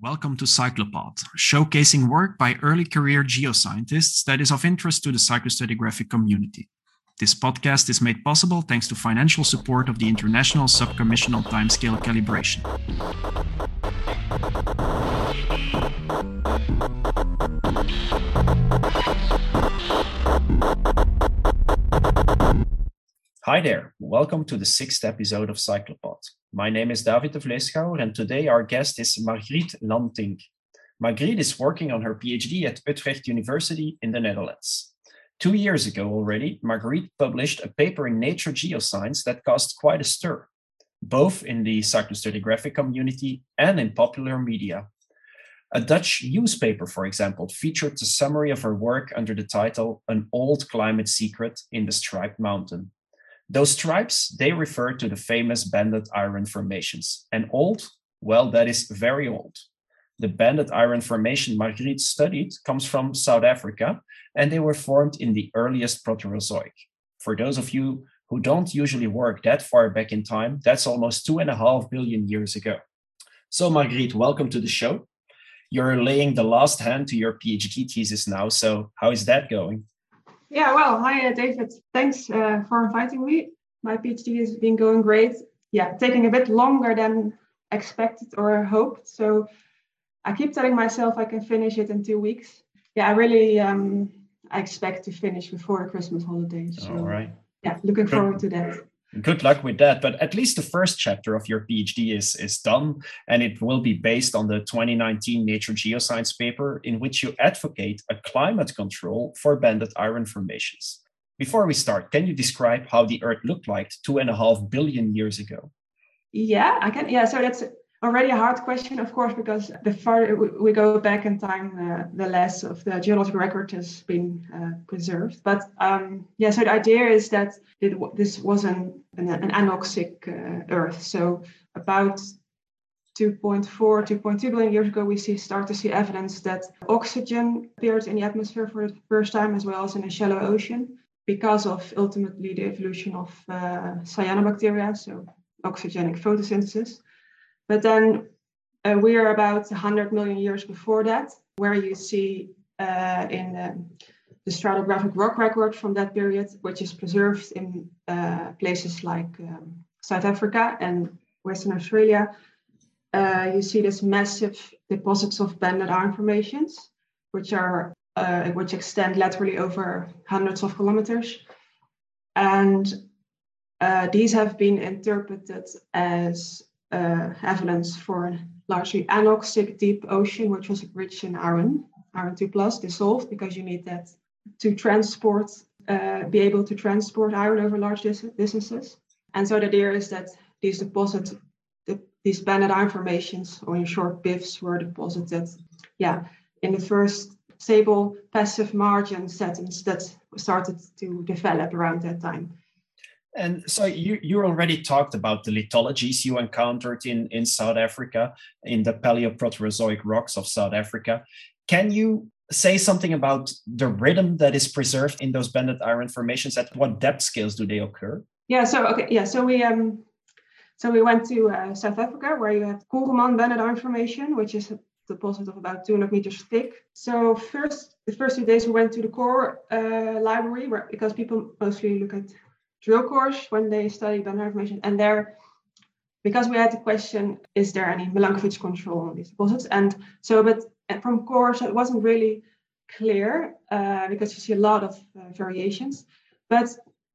Welcome to Cyclopod, showcasing work by early career geoscientists that is of interest to the cyclostratigraphic community. This podcast is made possible thanks to financial support of the International Subcommission on Timescale Calibration. Hi there, welcome to the sixth episode of Cyclopod. My name is David de Vleeschouwer, and today our guest is Margriet Lantink. Margriet is working on her PhD at Utrecht University in the Netherlands. Two years ago already, Margriet published a paper in Nature Geoscience that caused quite a stir, both in the cyclostratigraphic community and in popular media. A Dutch newspaper, for example, featured a summary of her work under the title An Old Climate Secret in the Striped Mountain. Those stripes, they refer to the famous banded iron formations. And old, well, that is very old. The banded iron formation Margriet studied comes from South Africa, and they were formed in the earliest Proterozoic. For those of you who don't usually work that far back in time, that's almost two and a half billion years ago. So, Margriet, welcome to the show. You're laying the last hand to your PhD thesis now. So, how is that going? Yeah, well, hi, uh, David. Thanks uh, for inviting me. My PhD has been going great. Yeah, taking a bit longer than expected or hoped. So I keep telling myself I can finish it in two weeks. Yeah, I really um, I expect to finish before the Christmas holidays. So, All right. Yeah, looking forward to that good luck with that. But at least the first chapter of your phd is is done and it will be based on the 2019 nature geoscience paper in which you advocate a climate control for banded iron formations. Before we start can you describe how the earth looked like two and a half billion years ago? Yeah i can. Yeah so that's already a hard question, of course, because the farther we go back in time, uh, the less of the geological record has been uh, preserved. But um, yeah, so the idea is that it, this was an, an, an anoxic uh, Earth. So about 2.4, 2.2 billion years ago, we see start to see evidence that oxygen appeared in the atmosphere for the first time, as well as in a shallow ocean, because of ultimately the evolution of uh, cyanobacteria, so oxygenic photosynthesis. But then uh, we are about 100 million years before that, where you see uh, in the, the, stratigraphic rock record from that period, which is preserved in uh, places like um, South Africa and Western Australia, uh, you see this massive deposits of banded iron formations, which are uh, which extend laterally over hundreds of kilometers, and uh, these have been interpreted as uh, evidence for a largely anoxic deep ocean, which was rich in iron, iron 2 plus, dissolved because you need that to transport, uh, be able to transport iron over large dis- distances. And so the idea is that these deposits, the, these banded iron formations, or in short, BIFs, were deposited, yeah, in the first stable passive margin settings that started to develop around that time. And so you, you already talked about the lithologies you encountered in, in South Africa, in the Paleoproterozoic rocks of South Africa. Can you say something about the rhythm that is preserved in those banded iron formations? At what depth scales do they occur? Yeah, so okay, yeah, so we um so we went to uh, South Africa where you have Kuruman banded iron formation, which is a deposit of about 200 meters thick. So first, the first few days we went to the core uh, library where because people mostly look at drill cores when they studied banded iron formation. And there, because we had the question, is there any Milankovitch control on these deposits? And so, but from cores, it wasn't really clear uh, because you see a lot of uh, variations. But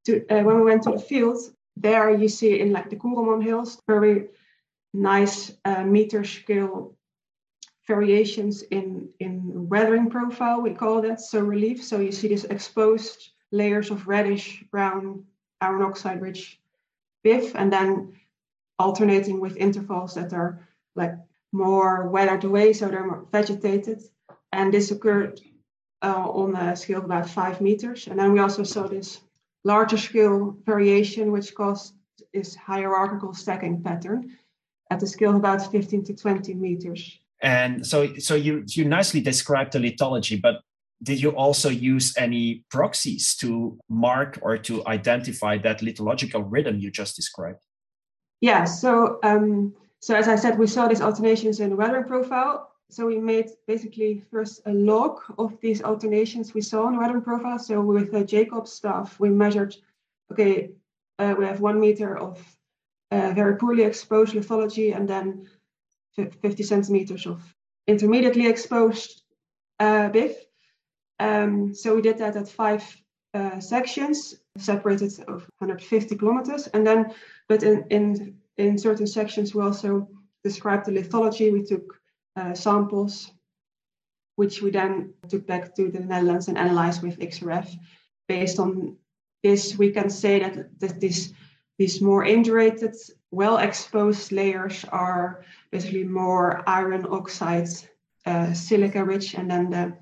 to, uh, when we went to the field, there you see in like the Kuruman Hills, very nice uh, meter scale variations in, in weathering profile, we call that, so relief. So you see these exposed layers of reddish brown iron oxide rich BIF, and then alternating with intervals that are like more weathered away, so they're more vegetated. And this occurred uh, on a scale of about five meters. And then we also saw this larger scale variation, which caused this hierarchical stacking pattern at a scale of about 15 to 20 meters. And so, so you you nicely described the lithology, but did you also use any proxies to mark or to identify that lithological rhythm you just described? Yeah, so um, so as I said, we saw these alternations in the weathering profile, So we made basically first a log of these alternations we saw in the weather profile. So with the Jacob staff, we measured, okay, uh, we have one meter of uh, very poorly exposed lithology and then 50 centimeters of intermediately exposed uh, BIF. Um, so we did that at five uh, sections, separated of 150 kilometers. And then, but in, in, in certain sections, we also described the lithology. We took uh, samples, which we then took back to the Netherlands and analyzed with XRF. Based on this, we can say that, that this, these more indurated, well exposed layers are basically more iron oxide, uh, silica rich, and then the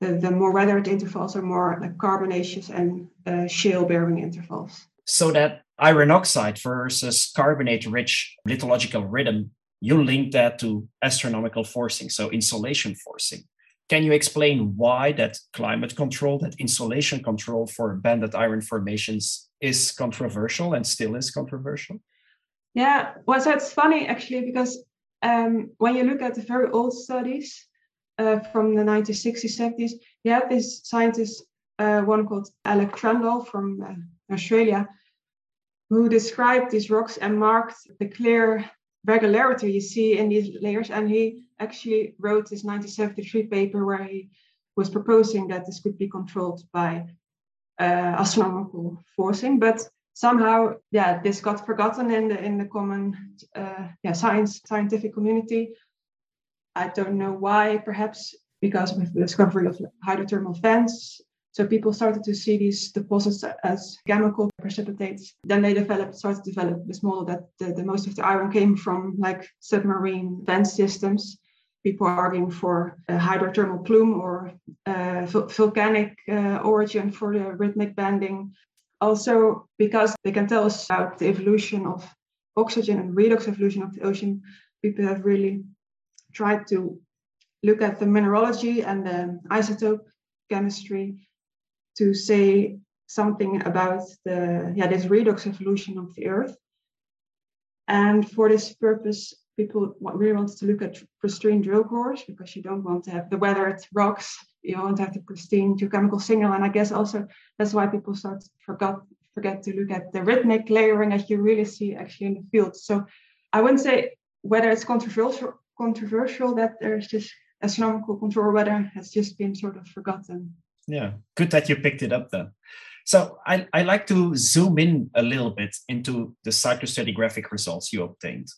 the, the more weathered intervals are more like carbonaceous and uh, shale bearing intervals. So that iron oxide versus carbonate rich lithological rhythm, you link that to astronomical forcing, so insolation forcing. Can you explain why that climate control, that insolation control for banded iron formations is controversial and still is controversial? Yeah, well, so it's funny actually because um, when you look at the very old studies, uh, from the 1960s, 70s, you had this scientist, uh, one called Alec Trendall from uh, Australia, who described these rocks and marked the clear regularity you see in these layers. And he actually wrote this 1973 paper where he was proposing that this could be controlled by uh, astronomical forcing. But somehow, yeah, this got forgotten in the in the common uh, yeah science scientific community. I don't know why, perhaps because of the discovery of hydrothermal vents. So people started to see these deposits as chemical precipitates. Then they developed, started to develop this model that the, the most of the iron came from like submarine vent systems. People arguing for a hydrothermal plume or volcanic uh, origin for the rhythmic banding. Also, because they can tell us about the evolution of oxygen and redox evolution of the ocean, people have really tried to look at the mineralogy and the isotope chemistry to say something about the yeah this redox evolution of the earth. And for this purpose people really wanted to look at pristine drill cores because you don't want to have the weathered rocks you want to have the pristine geochemical signal. And i guess also that's why people start forgot forget to look at the rhythmic layering that you really see actually in the field. So i wouldn't say whether it's controversial controversial that there's this astronomical control weather has just been sort of forgotten. Yeah, good that you picked it up then. So I, I like to zoom in a little bit into the cyclostratigraphic results you obtained.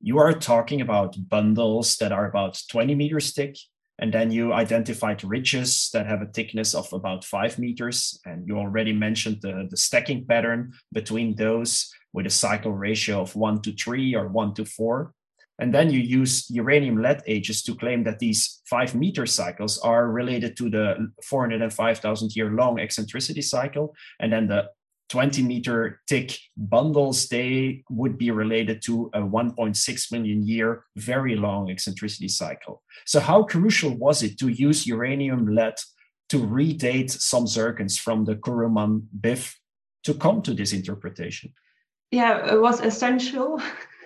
You are talking about bundles that are about 20 meters thick, and then you identified ridges that have a thickness of about five meters. And you already mentioned the, the stacking pattern between those with a cycle ratio of one to three or one to four. And then you use uranium lead ages to claim that these five meter cycles are related to the 405,000 year long eccentricity cycle. And then the 20 meter thick bundles, they would be related to a 1.6 million year very long eccentricity cycle. So, how crucial was it to use uranium lead to redate some zircons from the Kuruman BIF to come to this interpretation? Yeah, it was essential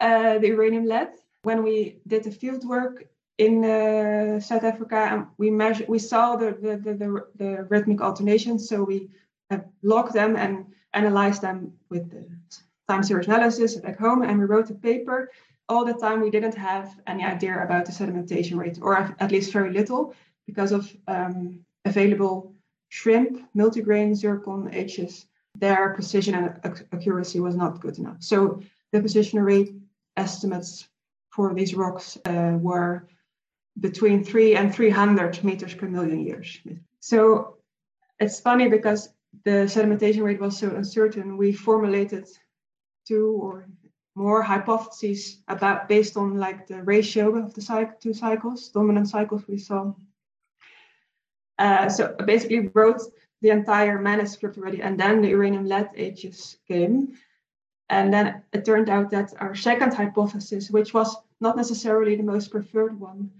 uh, the uranium lead. When we did the field work in uh, South Africa, and we measured, we saw the the, the, the, the rhythmic alternations. So we logged them and analyzed them with the time series analysis back home, and we wrote a paper. All the time, we didn't have any idea about the sedimentation rate, or at least very little, because of um, available SHRIMP, multigrain, zircon, H's. Their precision and accuracy was not good enough. So the position rate estimates for these rocks uh, were between three and 300 meters per million years. So it's funny because the sedimentation rate was so uncertain. We formulated two or more hypotheses about based on like the ratio of the two cycles, dominant cycles we saw. Uh, so basically wrote the entire manuscript already, and then the uranium lead ages came. And then it turned out that our second hypothesis, which was not necessarily the most preferred one,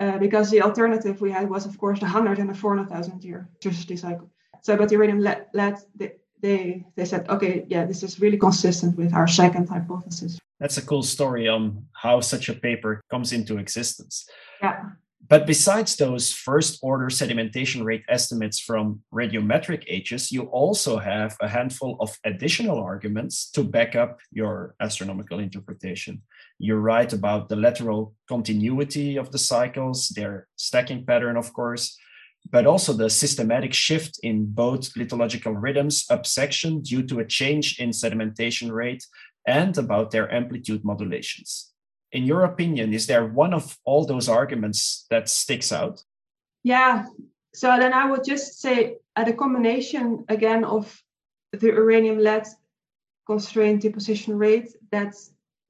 uh, because the alternative we had was, of course, the 100 and the 400,000 year eccentricity cycle. So, but the uranium lead, they, they, they said, okay, yeah, this is really consistent with our second hypothesis. That's a cool story on how such a paper comes into existence. Yeah. But besides those first order sedimentation rate estimates from radiometric ages, you also have a handful of additional arguments to back up your astronomical interpretation. You're right about the lateral continuity of the cycles, their stacking pattern, of course, but also the systematic shift in both lithological rhythms up section due to a change in sedimentation rate and about their amplitude modulations. In your opinion, is there one of all those arguments that sticks out? Yeah. So then I would just say at a combination again of the uranium lead constrained deposition rate that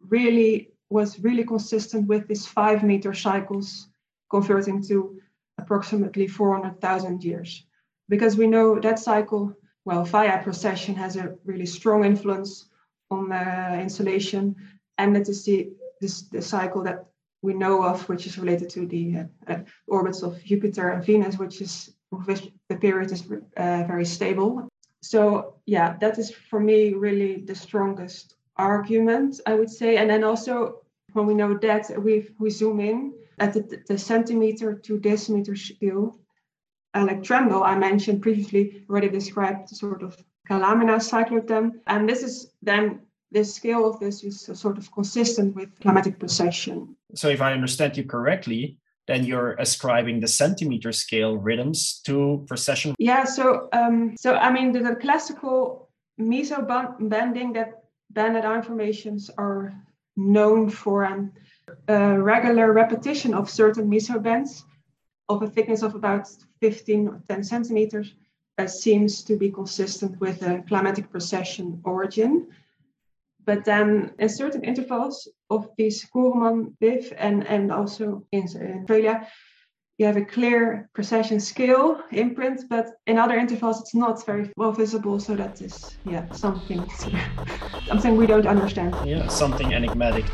really was really consistent with these five meter cycles converting to approximately 400,000 years. Because we know that cycle, well, via precession has a really strong influence on the insolation, and that is the this the cycle that we know of, which is related to the uh, uh, orbits of Jupiter and Venus, which is which the period is uh, very stable. So yeah, that is for me really the strongest argument I would say. And then also when we know that we we zoom in at the, the centimeter to decimeter scale, uh, like Trendall, I mentioned previously already described the sort of Calamina cyclothem, and this is then the scale of this is sort of consistent with climatic precession. So, if I understand you correctly, then you're ascribing the centimeter scale rhythms to precession. Yeah. So, um, so I mean, the, the classical meso bending that banded iron formations are known for an uh, regular repetition of certain mesobands of a thickness of about 15 or 10 centimeters uh, seems to be consistent with a climatic precession origin. But then in certain intervals of these Kuruman, BIF, and, and also in, in Australia, you have a clear precession scale imprint, but in other intervals it's not very well visible. So that is yeah something something we don't understand. Yeah, something enigmatic.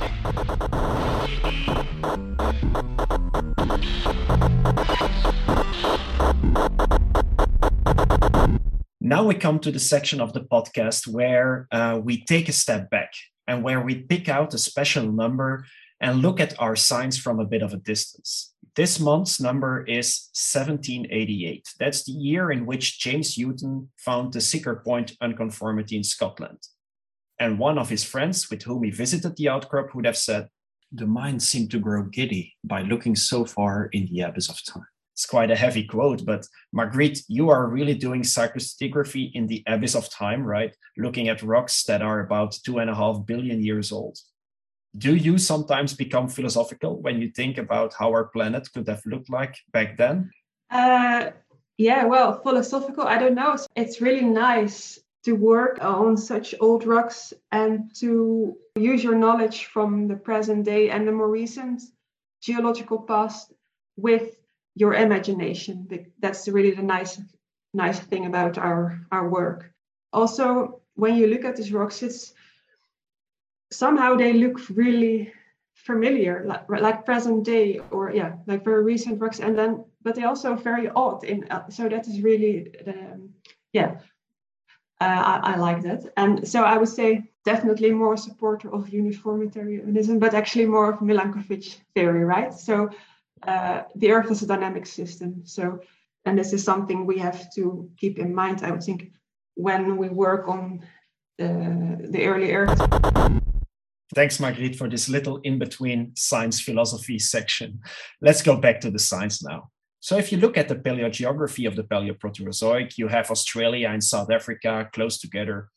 Now we come to the section of the podcast where uh, we take a step back and where we pick out a special number and look at our signs from a bit of a distance. This month's number is 1788. That's the year in which James Hutton found the Siccar Point unconformity in Scotland. And one of his friends with whom he visited the outcrop would have said, The mind seemed to grow giddy by looking so far in the abyss of time it's quite a heavy quote, but Margriet, you are really doing cyclostratigraphy in the abyss of time, right? Looking at rocks that are about two and a half billion years old. Do you sometimes become philosophical when you think about how our planet could have looked like back then? Uh, yeah, well, philosophical, I don't know. It's really nice to work on such old rocks and to use your knowledge from the present day and the more recent geological past with your imagination. That's really the nice nice thing about our our work. Also, when you look at these rocks, it's somehow they look really familiar, like, like present day or yeah, like very recent rocks, and then but they also very odd. In uh, so that is really the yeah. Uh, I, I like that, and so I would say definitely more supporter of uniformitarianism, but actually more of Milankovitch theory, right? So uh, the Earth is a dynamic system. So, and this is something we have to keep in mind, I would think, when we work on the, the early Earth. Thanks, Margriet, for this little in between science philosophy section. Let's go back to the science now. So, if you look at the paleogeography of the Paleoproterozoic, you have Australia and South Africa close together.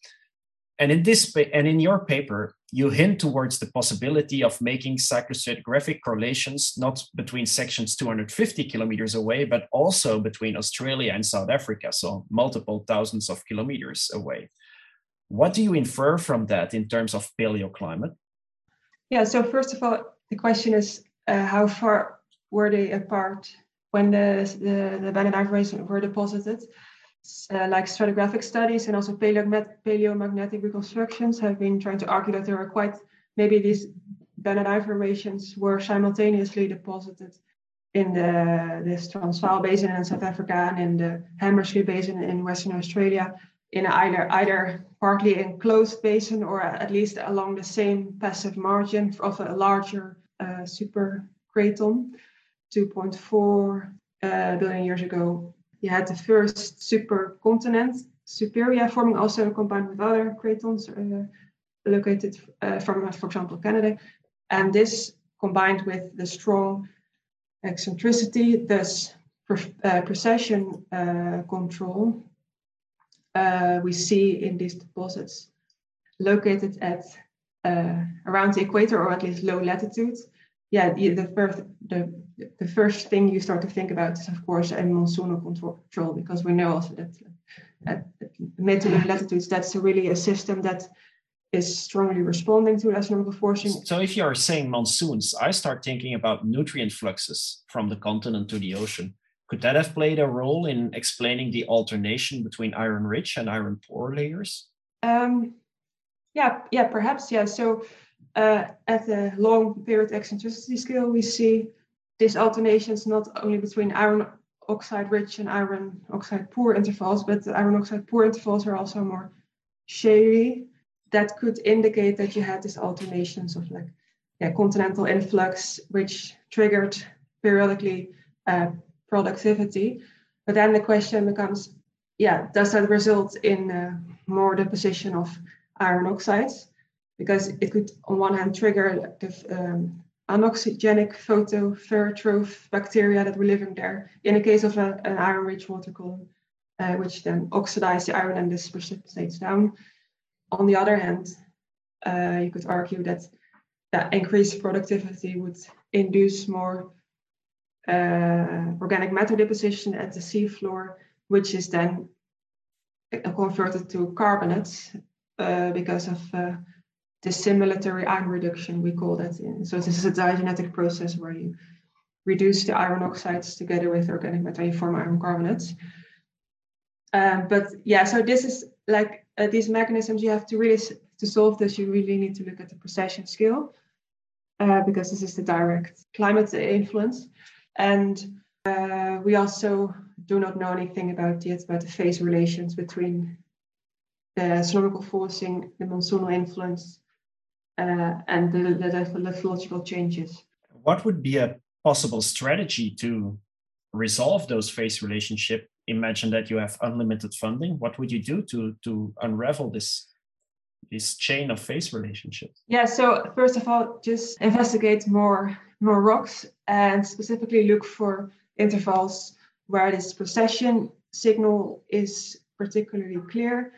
And in this and in your paper, you hint towards the possibility of making cyclostratigraphic correlations not between sections 250 kilometers away, but also between Australia and South Africa, so multiple thousands of kilometers away. What do you infer from that in terms of paleoclimate? Yeah, so first of all, the question is uh, how far were they apart when the, the, the banded were deposited? Uh, like stratigraphic studies and also paleomagnetic reconstructions have been trying to argue that there are quite maybe these banded formations were simultaneously deposited in the this Transvaal Basin in South Africa and in the Hamersley Basin in Western Australia in either either partly enclosed basin or at least along the same passive margin of a larger uh, super craton 2.4 uh, billion years ago you had the first supercontinent Superia forming also combined with other cratons uh, located uh, from for example Canada and this combined with the strong eccentricity thus uh, precession uh, control uh, we see in these deposits located at uh, around the equator or at least low latitude. Yeah, the, the, first, the, the first thing you start to think about is, of course, a monsoonal control, because we know also that at, mid to low latitudes, that's really a system that is strongly responding to astronomical forcing. So, if you are saying monsoons, I start thinking about nutrient fluxes from the continent to the ocean. Could that have played a role in explaining the alternation between iron rich and iron poor layers? Um, yeah, yeah, perhaps, yeah. So uh, at the long period eccentricity scale, we see these alternations not only between iron oxide rich and iron oxide poor intervals, but the iron oxide poor intervals are also more shaly. That could indicate that you had these alternations of like yeah, continental influx, which triggered periodically uh, productivity. But then the question becomes, yeah, does that result in uh, more deposition of iron oxides? Because it could, on one hand, trigger the um, anoxygenic bacteria that were living there in the case of a, an iron-rich water column, uh, which then oxidize the iron and this precipitates down. On the other hand, uh, you could argue that that increased productivity would induce more uh, organic matter deposition at the seafloor, which is then converted to carbonates uh, because of uh, dissimilatory iron reduction, we call that. In. So this is a diagenetic process where you reduce the iron oxides together with organic matter, you form iron carbonates. Um, but yeah, so this is like uh, these mechanisms, you have to really, to solve this, you really need to look at the precession scale. Uh, because this is the direct climate influence. And uh, we also do not know anything about yet about the phase relations between the astronomical forcing, the monsoonal influence, uh, and the, the, the lithological changes. What would be a possible strategy to resolve those phase relationship? Imagine that you have unlimited funding. What would you do to to unravel this this chain of phase relationships? Yeah. So first of all, just investigate more more rocks and specifically look for intervals where this precession signal is particularly clear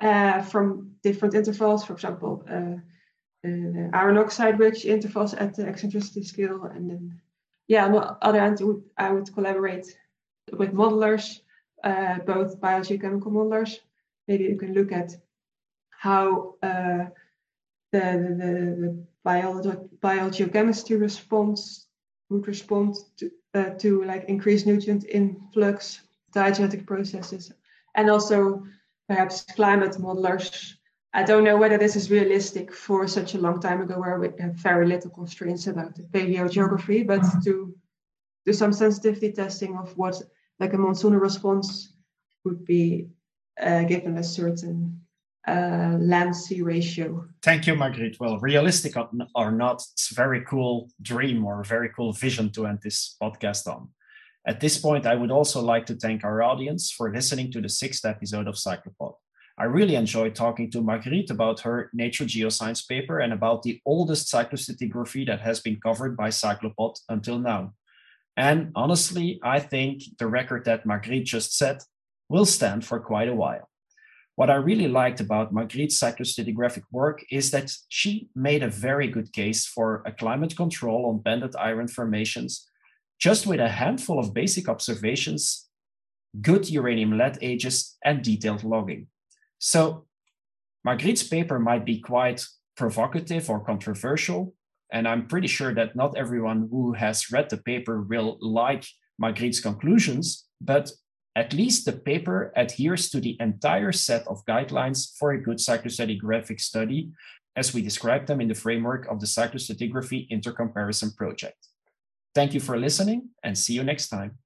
uh, from different intervals, for example, uh, uh, iron oxide rich intervals at the eccentricity scale. And then, yeah, on the other hand, I would collaborate with modelers, uh, both biogeochemical modelers. Maybe you can look at how uh, the, the, the biogeochemistry response would respond to, uh, to like increased nutrient influx, diagenetic processes, and also perhaps climate modelers. I don't know whether this is realistic for such a long time ago where we have very little constraints about the paleogeography, but to do some sensitivity testing of what like a monsoonal response would be uh, given a certain uh, land sea ratio. Thank you, Margriet. Well, realistic or not, it's a very cool dream or a very cool vision to end this podcast on. At this point, I would also like to thank our audience for listening to the sixth episode of Cyclopod. I really enjoyed talking to Margriet about her Nature Geoscience paper and about the oldest cyclostratigraphy that has been covered by Cyclopod until now. And honestly, I think the record that Margriet just set will stand for quite a while. What I really liked about Margriet's cyclostratigraphic work is that she made a very good case for a climate control on banded iron formations just with a handful of basic observations, good uranium lead ages, and detailed logging. So, Margriet's paper might be quite provocative or controversial, and I'm pretty sure that not everyone who has read the paper will like Margriet's conclusions, but at least the paper adheres to the entire set of guidelines for a good cyclostratigraphic study, as we describe them in the framework of the Cyclostratigraphy Intercomparison Project. Thank you for listening and see you next time.